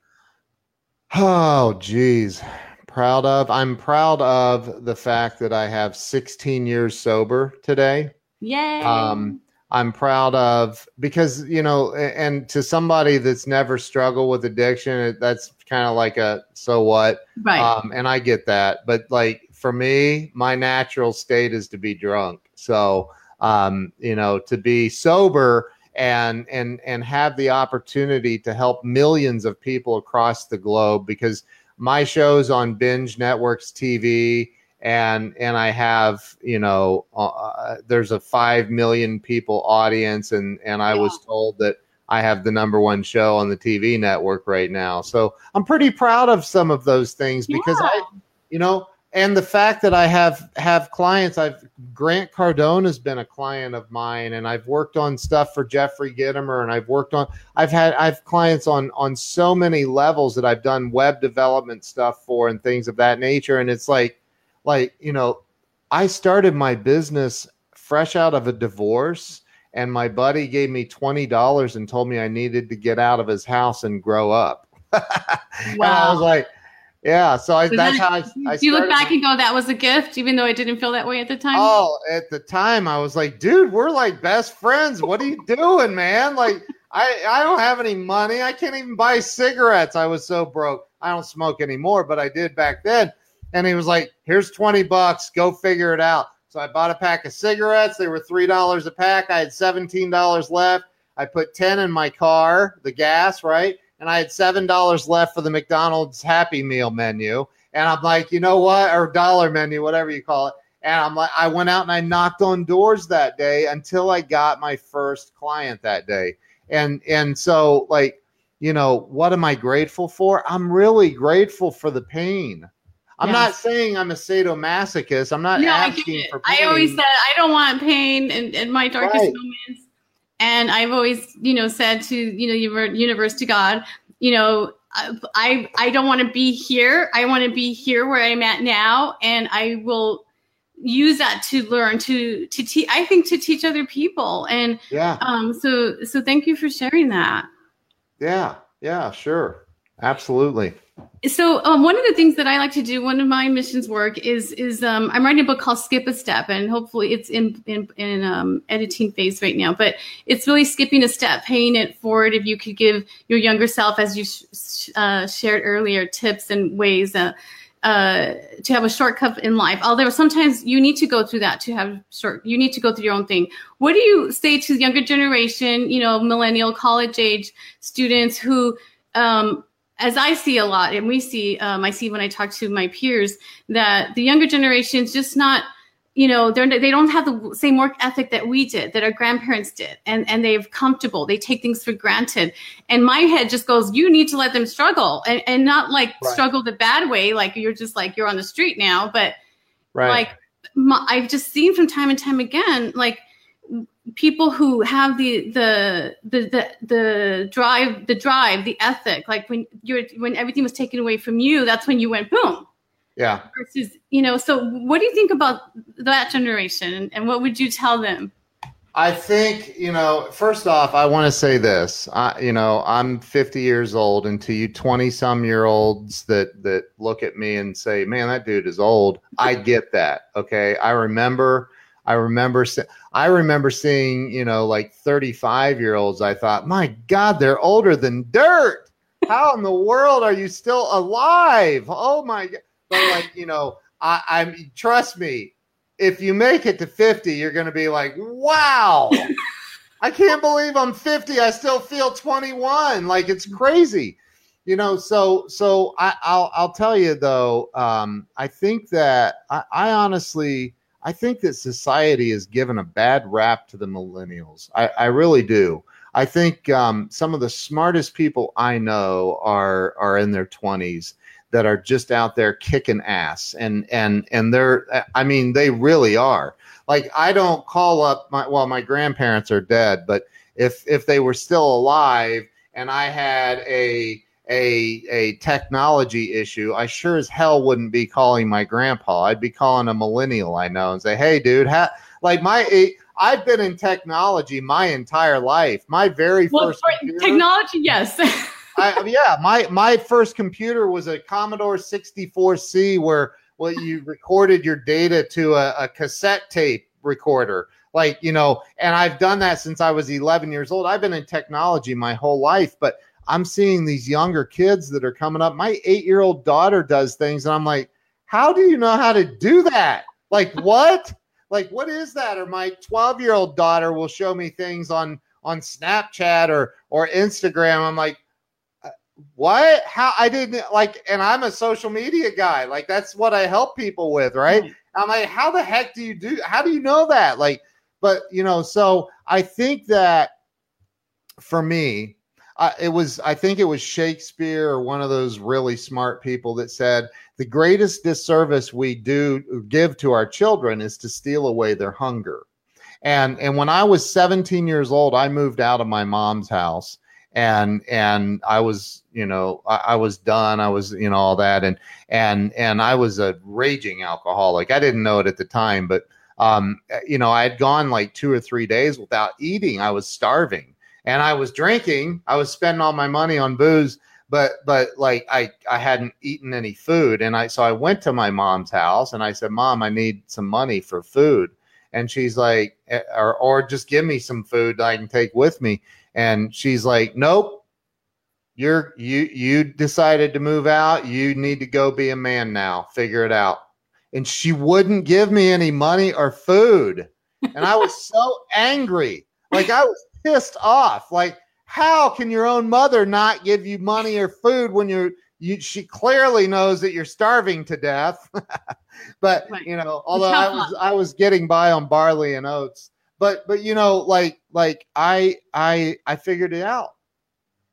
Oh geez. Proud of I'm proud of the fact that I have 16 years sober today. Yay. Um I'm proud of because you know, and to somebody that's never struggled with addiction, that's kind of like a so what, right? Um, and I get that, but like for me, my natural state is to be drunk. So, um, you know, to be sober and and and have the opportunity to help millions of people across the globe because my shows on binge networks tv and and I have you know uh, uh, there's a five million people audience, and and I yeah. was told that I have the number one show on the TV network right now. So I'm pretty proud of some of those things because yeah. I, you know, and the fact that I have have clients. I've Grant Cardone has been a client of mine, and I've worked on stuff for Jeffrey Gitomer, and I've worked on. I've had I've clients on on so many levels that I've done web development stuff for and things of that nature, and it's like like you know i started my business fresh out of a divorce and my buddy gave me $20 and told me i needed to get out of his house and grow up wow. and i was like yeah so I, that's that, how i, I you look back and go that was a gift even though I didn't feel that way at the time oh at the time i was like dude we're like best friends what are you doing man like I, I don't have any money. I can't even buy cigarettes. I was so broke. I don't smoke anymore, but I did back then and he was like, "Here's twenty bucks. Go figure it out." So I bought a pack of cigarettes. They were three dollars a pack. I had seventeen dollars left. I put ten in my car, the gas, right, and I had seven dollars left for the McDonald's Happy Meal menu. And I'm like, you know what, or dollar menu, whatever you call it. And I'm like, I went out and I knocked on doors that day until I got my first client that day. And and so like, you know, what am I grateful for? I'm really grateful for the pain. I'm yes. not saying I'm a sadomasochist. I'm not no, asking for pain. I always said I don't want pain in, in my darkest right. moments. And I've always, you know, said to, you know, universe to God, you know, I I don't want to be here. I want to be here where I'm at now, and I will use that to learn to to teach. I think to teach other people, and yeah. Um. So so thank you for sharing that. Yeah. Yeah. Sure. Absolutely so um, one of the things that I like to do, one of my missions work is is um, I'm writing a book called Skip a Step, and hopefully it's in in, in um, editing phase right now. But it's really skipping a step, paying it forward. If you could give your younger self, as you sh- uh, shared earlier, tips and ways uh, uh, to have a shortcut in life. Although sometimes you need to go through that to have short. You need to go through your own thing. What do you say to the younger generation? You know, millennial, college age students who um, as I see a lot, and we see, um, I see when I talk to my peers that the younger generation is just not, you know, they're they don't have the same work ethic that we did, that our grandparents did, and and they're comfortable. They take things for granted, and my head just goes, you need to let them struggle, and and not like right. struggle the bad way, like you're just like you're on the street now, but right. like my, I've just seen from time and time again, like people who have the, the the the the drive the drive the ethic like when you're when everything was taken away from you that's when you went boom. Yeah. Versus you know so what do you think about that generation and, and what would you tell them? I think you know first off i want to say this. I, you know i'm 50 years old and to you 20 some year olds that that look at me and say man that dude is old i get that okay? I remember I remember, I remember seeing, you know, like 35 year olds. I thought, my God, they're older than dirt. How in the world are you still alive? Oh my God. But like, you know, I, I'm, trust me, if you make it to 50, you're going to be like, wow, I can't believe I'm 50. I still feel 21. Like it's crazy you know so so I, will I'll tell you though um, i think that I, I, honestly i think that society has given a bad rap to the millennials. I, I really do. I think um, some of the smartest people i know are are in their 20s that are just out there kicking ass. And and and they're i mean they really are. Like i don't call up my well my grandparents are dead but if if they were still alive and i had a a a technology issue, I sure as hell wouldn't be calling my grandpa. I'd be calling a millennial I know and say, "Hey, dude, like my eh, I've been in technology my entire life. My very well, first computer, technology, yes." I, um, yeah, my my first computer was a Commodore 64C where well you recorded your data to a, a cassette tape recorder like you know and i've done that since i was 11 years old i've been in technology my whole life but I'm seeing these younger kids that are coming up. My eight year old daughter does things, and I'm like, how do you know how to do that? Like, what? like, what is that? Or my 12 year old daughter will show me things on on Snapchat or or Instagram. I'm like, uh, what? How? I didn't like, and I'm a social media guy. Like, that's what I help people with, right? Mm-hmm. I'm like, how the heck do you do? How do you know that? Like, but you know, so I think that for me, uh, it was I think it was Shakespeare or one of those really smart people that said the greatest disservice we do give to our children is to steal away their hunger. And and when I was 17 years old, I moved out of my mom's house and and I was you know I, I, was done. I was you know all that. And and and I was a raging alcoholic. I didn't know it at the time but um you know I had gone like two or three days without eating. I was starving and I was drinking. I was spending all my money on booze, but but like I I hadn't eaten any food, and I so I went to my mom's house and I said, "Mom, I need some money for food," and she's like, eh, "Or or just give me some food I can take with me," and she's like, "Nope." You're you you decided to move out. You need to go be a man now. Figure it out. And she wouldn't give me any money or food. And I was so angry. Like I was pissed off. Like, how can your own mother not give you money or food when you're you, she clearly knows that you're starving to death. but right. you know, although I was I was getting by on barley and oats. But but you know, like like I I I figured it out.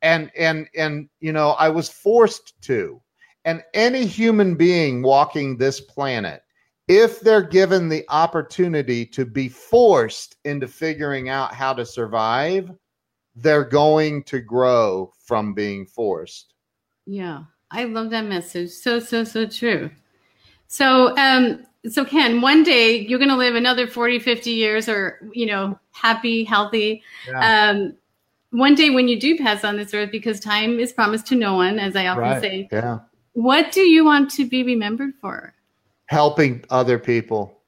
And and and you know, I was forced to. And any human being walking this planet if they're given the opportunity to be forced into figuring out how to survive, they're going to grow from being forced. Yeah, I love that message. So, so, so true. So, um, so Ken, one day you're going to live another 40, 50 years or, you know, happy, healthy. Yeah. Um, one day when you do pass on this earth, because time is promised to no one, as I often right. say. Yeah. What do you want to be remembered for? Helping other people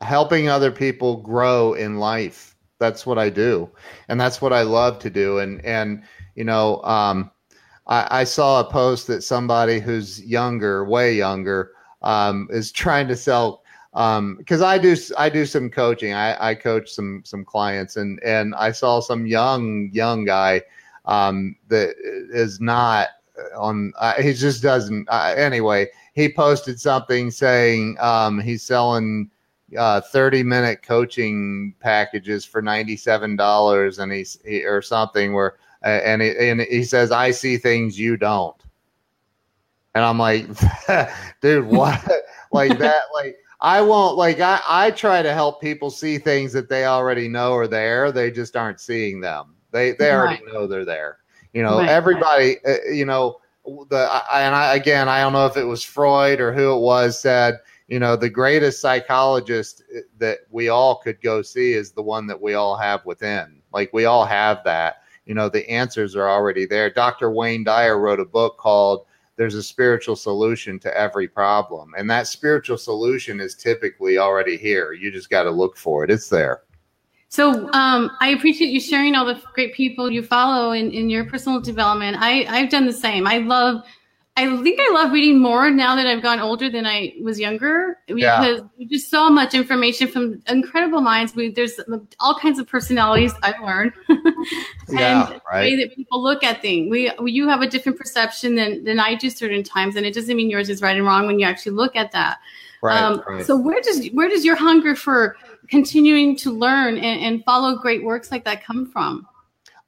helping other people grow in life that's what i do and that's what i love to do and and you know um, I, I, saw a post that somebody who's younger way younger um, is trying to sell because um, I do I do some coaching. I, I coach some some clients, and and I saw some young young guy um, that is not on. Uh, he just doesn't. Uh, anyway, he posted something saying um, he's selling uh, 30 minute coaching packages for $97 and he's he, or something where uh, and he, and he says I see things you don't. And I'm like, dude, what? like that like I won't like I I try to help people see things that they already know are there. They just aren't seeing them. They they already know they're there. You know, right. everybody uh, you know the and I again I don't know if it was Freud or who it was said you know the greatest psychologist eh, that we all could go see is the one that we all have within like we all have that you know the answers are already there dr wayne dyer wrote a book called there's a spiritual solution to every problem. And that spiritual solution is typically already here. You just got to look for it. It's there. So um, I appreciate you sharing all the great people you follow in, in your personal development. I, I've done the same. I love I think I love reading more now that I've gone older than I was younger because yeah. just so much information from incredible minds. We, there's all kinds of personalities I've learned, and right. the way that people look at things. We, you have a different perception than than I do certain times, and it doesn't mean yours is right and wrong when you actually look at that. Right, um, right. So where does where does your hunger for continuing to learn and, and follow great works like that come from?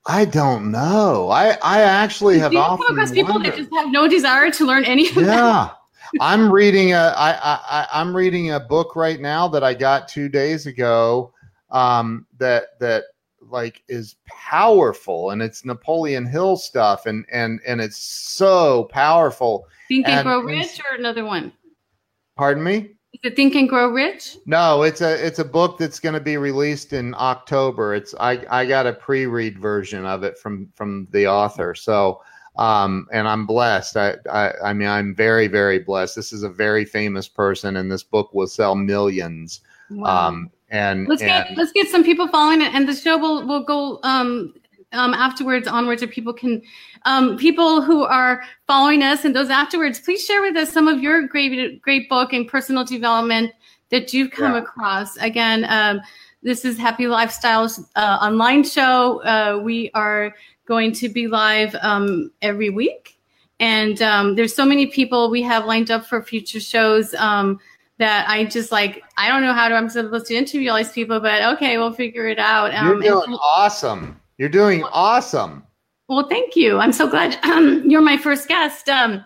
I don't know. I I actually have Do you often come across people that just have no desire to learn any of yeah. that. I'm reading a I, I I'm reading a book right now that I got two days ago. Um, that that like is powerful and it's Napoleon Hill stuff and and and it's so powerful. Think and Grow Rich or another one? Pardon me. Is it Think and Grow Rich? No, it's a it's a book that's going to be released in October. It's I I got a pre-read version of it from from the author. So um and I'm blessed. I I I mean I'm very very blessed. This is a very famous person and this book will sell millions. Wow. Um and let's and, get let's get some people following it and the show will will go um um, afterwards onwards, or people can, um, people who are following us and those afterwards, please share with us some of your great, great book and personal development that you've come yeah. across. Again, um, this is Happy Lifestyles uh, online show. Uh, we are going to be live um, every week, and um, there's so many people we have lined up for future shows um, that I just like. I don't know how to. I'm supposed to interview all these people, but okay, we'll figure it out. Um, You're doing and, awesome. You're doing awesome. Well, thank you. I'm so glad um, you're my first guest. Um,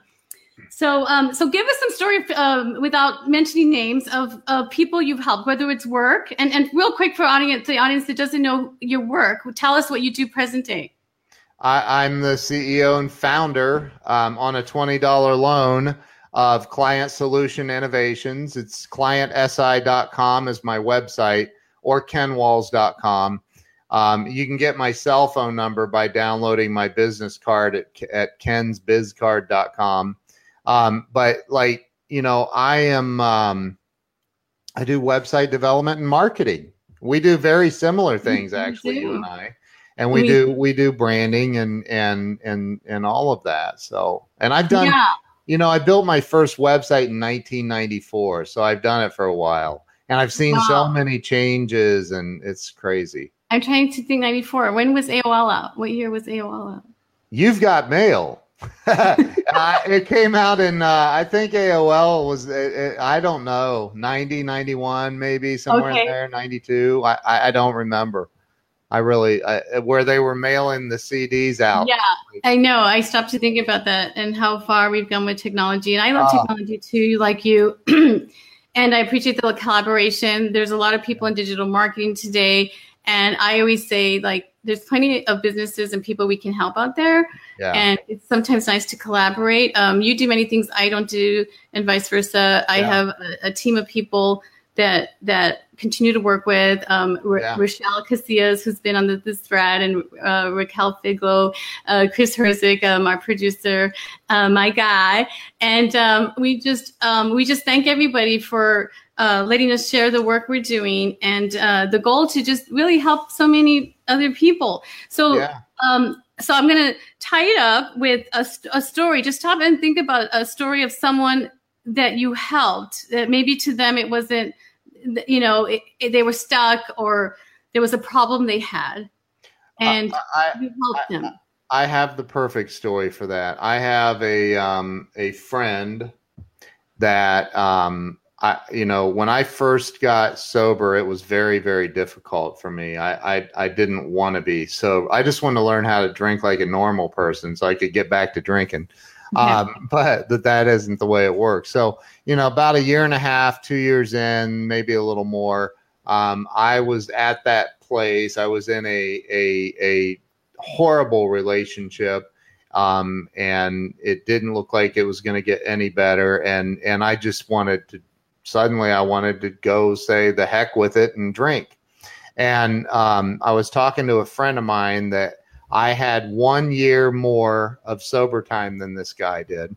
so, um, so give us some story um, without mentioning names of, of people you've helped, whether it's work and, and real quick for audience, the audience that doesn't know your work, tell us what you do present day. I, am the CEO and founder um, on a $20 loan of Client Solution Innovations. It's clientsi.com is my website or kenwalls.com. Um, you can get my cell phone number by downloading my business card at, at kensbizcard.com. Um, but like, you know, I am, um, I do website development and marketing. We do very similar things, actually, you and I. And we, we do we do branding and and and and all of that. So, and I've done, yeah. you know, I built my first website in 1994, so I've done it for a while, and I've seen wow. so many changes, and it's crazy. I'm trying to think 94. When was AOL out? What year was AOL out? You've got mail. uh, it came out in, uh, I think AOL was, it, it, I don't know, 90, 91, maybe somewhere okay. in there, 92. I, I, I don't remember. I really, I, where they were mailing the CDs out. Yeah, I know. I stopped to think about that and how far we've gone with technology. And I love uh, technology too, like you. and I appreciate the collaboration. There's a lot of people in digital marketing today and I always say, like, there's plenty of businesses and people we can help out there. Yeah. And it's sometimes nice to collaborate. Um, you do many things I don't do, and vice versa. I have a, a, team of people that that continue to work with um, yeah. Rochelle Casillas, who's been on the, this thread, and uh, Raquel Figlo, uh, Chris Herzik, um, our producer, uh, my guy, and um, we just um, we just thank everybody for uh, letting us share the work we're doing and uh, the goal to just really help so many other people. So, yeah. um, so I'm going to tie it up with a, a story. Just stop and think about a story of someone that you helped. That maybe to them it wasn't, you know, it, it, they were stuck or there was a problem they had, and I, you helped I, them. I have the perfect story for that. I have a um, a friend that um, I, you know, when I first got sober, it was very, very difficult for me. I, I, I didn't want to be so. I just wanted to learn how to drink like a normal person, so I could get back to drinking. Yeah. Um, but that that isn't the way it works. So, you know, about a year and a half, two years in, maybe a little more, um, I was at that place. I was in a a a horrible relationship um, and it didn't look like it was going to get any better. And and I just wanted to suddenly I wanted to go say the heck with it and drink. And um, I was talking to a friend of mine that I had one year more of sober time than this guy did.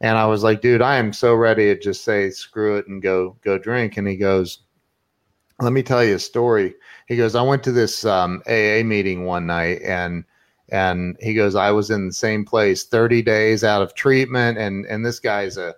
And I was like, dude, I am so ready to just say screw it and go go drink. And he goes, let me tell you a story. He goes, I went to this um, AA meeting one night and and he goes, I was in the same place 30 days out of treatment. And and this guy's a, a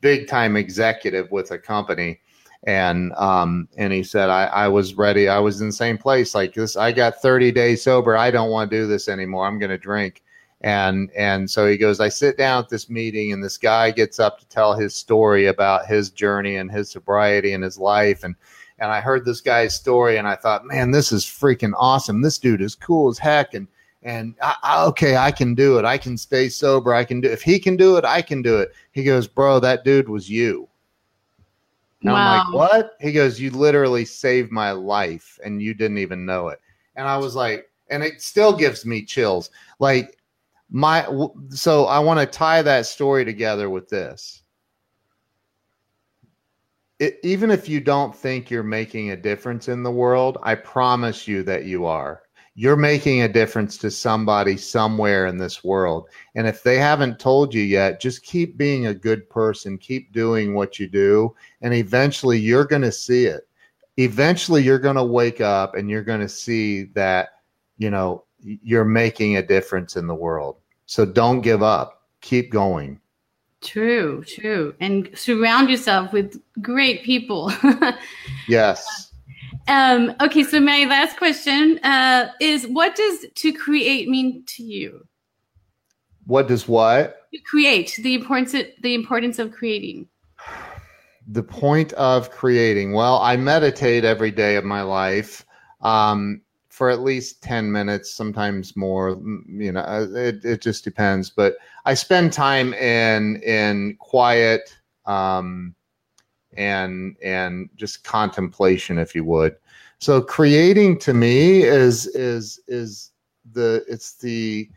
big time executive with a company. And um and he said I, I was ready. I was in the same place. Like this i got 30 days sober. I don't want to do this anymore. I'm going to drink. And and so he goes i sit down at this meeting and this guy gets up to tell his story about his journey and his sobriety and his life. And and i heard this guy's story and i thought man this is freaking awesome. This dude is cool as heck. And and I, I, okay i can do it i can stay sober i can do if he can do it i can do it he goes bro that dude was you and wow. I'm like, what? He goes, you literally saved my life and you didn't even know it. And I was like, and it still gives me chills. Like, my, so I want to tie that story together with this. It, even if you don't think you're making a difference in the world, I promise you that you are you're making a difference to somebody somewhere in this world. And if they haven't told you yet, just keep being a good person, keep doing what you do, and eventually you're going to see it. Eventually you're going to wake up and you're going to see that, you know, you're making a difference in the world. So don't give up. Keep going. True, true. And surround yourself with great people. yes. Um, okay, so my last question uh, is: What does to create mean to you? What does what? To create the importance of, the importance of creating. The point of creating. Well, I meditate every day of my life um, for at least ten minutes, sometimes more. You know, uh, it it just depends. But I spend time in in quiet. Um, and and just contemplation if you would. So creating to me is is is the it's the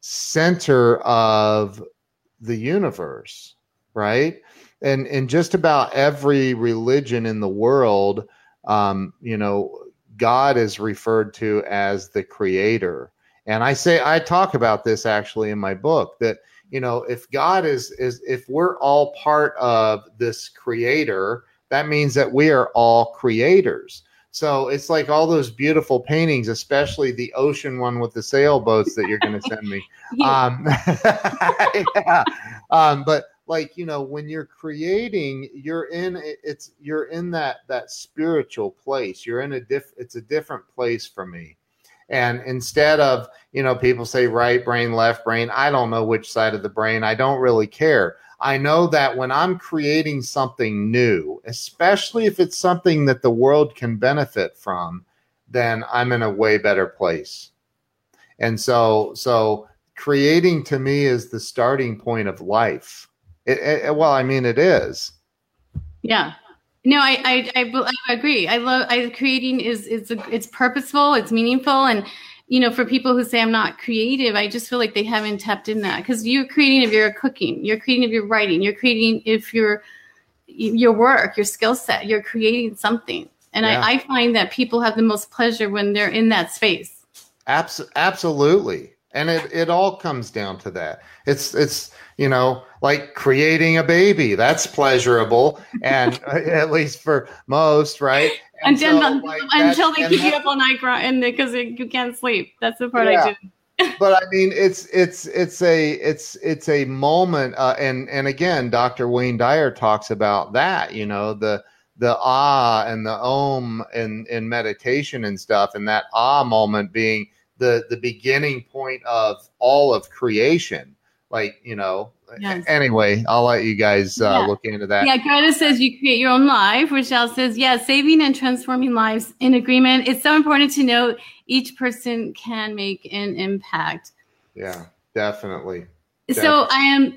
center of the universe right? And and just about every religion in the world um you know god is referred to as the creator. And i say i talk about this actually in my book that you know if god is is if we're all part of this creator that means that we are all creators. So it's like all those beautiful paintings especially the ocean one with the sailboats that you're going to send me. Um, yeah. um, but like you know when you're creating you're in it's you're in that that spiritual place. You're in a diff it's a different place for me and instead of, you know, people say right brain, left brain, I don't know which side of the brain. I don't really care. I know that when I'm creating something new, especially if it's something that the world can benefit from, then I'm in a way better place. And so, so creating to me is the starting point of life. It, it, well, I mean, it is. Yeah, no, I, I, I, I agree. I love I, creating is is it's purposeful, it's meaningful, and you know, for people who say I'm not creative, I just feel like they haven't tapped in that because you're creating if you're cooking, you're creating if you're writing, you're creating if you're your work, your skill set, you're creating something, and yeah. I, I find that people have the most pleasure when they're in that space. Abs- absolutely, and it it all comes down to that. It's it's you know, like creating a baby. That's pleasurable, and at least for most, right? And until so, like, until they keep you up all night and because you can't sleep. That's the part yeah. I do. but I mean, it's it's it's a it's it's a moment, uh, and and again, Dr. Wayne Dyer talks about that. You know, the the ah and the om and in meditation and stuff, and that ah moment being the the beginning point of all of creation. Like you know yes. anyway i'll let you guys uh, yeah. look into that. Yeah greta says you create your own life rochelle says yeah saving and transforming lives in agreement. It's so important to note each person can make an impact. Yeah definitely so I am.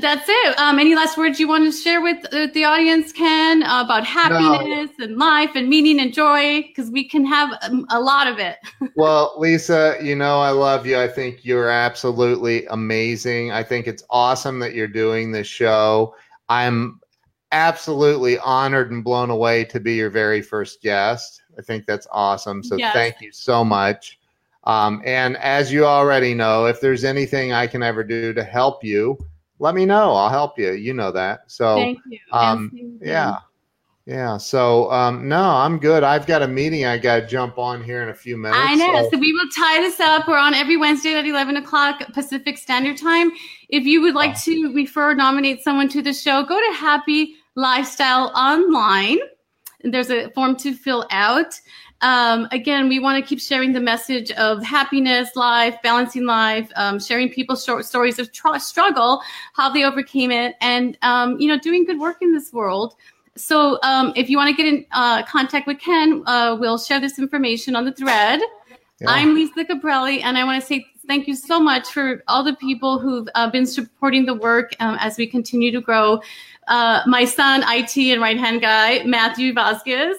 That's it. Um, any last words you want to share with, with the audience, Ken, about happiness no. and life and meaning and joy? Because we can have um, a lot of it. well, Lisa, you know I love you. I think you're absolutely amazing. I think it's awesome that you're doing this show. I'm absolutely honored and blown away to be your very first guest. I think that's awesome. So yes. thank you so much. Um, and as you already know, if there's anything I can ever do to help you, let me know. I'll help you. You know that. So, Thank you. um, yeah. Yeah. So, um, no, I'm good. I've got a meeting I got to jump on here in a few minutes. I know. So, So we will tie this up. We're on every Wednesday at 11 o'clock Pacific Standard Time. If you would like to refer, nominate someone to the show, go to Happy Lifestyle Online. There's a form to fill out. Um, again, we want to keep sharing the message of happiness, life, balancing life, um, sharing people's short stories of tr- struggle, how they overcame it, and um, you know, doing good work in this world. So, um, if you want to get in uh, contact with Ken, uh, we'll share this information on the thread. yeah. I'm Lisa Caprelli, and I want to say thank you so much for all the people who've uh, been supporting the work um, as we continue to grow. Uh, my son, IT and right hand guy, Matthew Vasquez,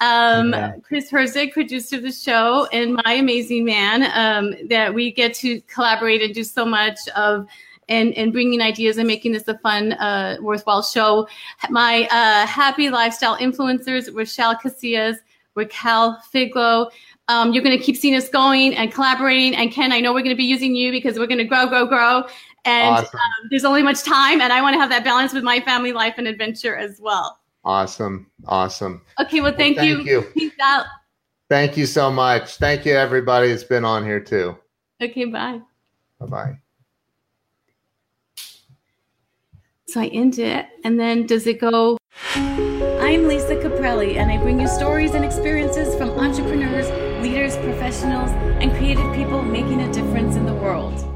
um, Yeah. Chris Herzig, producer of the show, and my amazing man, um, that we get to collaborate and do so much of. And, and bringing ideas and making this a fun, uh, worthwhile show. My uh, happy lifestyle influencers, Rochelle Casillas, Raquel Figlo, um, you're going to keep seeing us going and collaborating. And Ken, I know we're going to be using you because we're going to grow, grow, grow. And Awesome. um, there's only much time, and I want to have that balance with my family life and adventure as well. Awesome. Awesome. Okay, well, thank, you. thank you. you. Peace out. Thank you so much. Thank you, everybody that's been on here too. Okay, bye. Bye bye. So I end it, and then does it go? I'm Lisa Caprelli, and I bring you stories and experiences from entrepreneurs, leaders, professionals, and creative people making a difference in the world.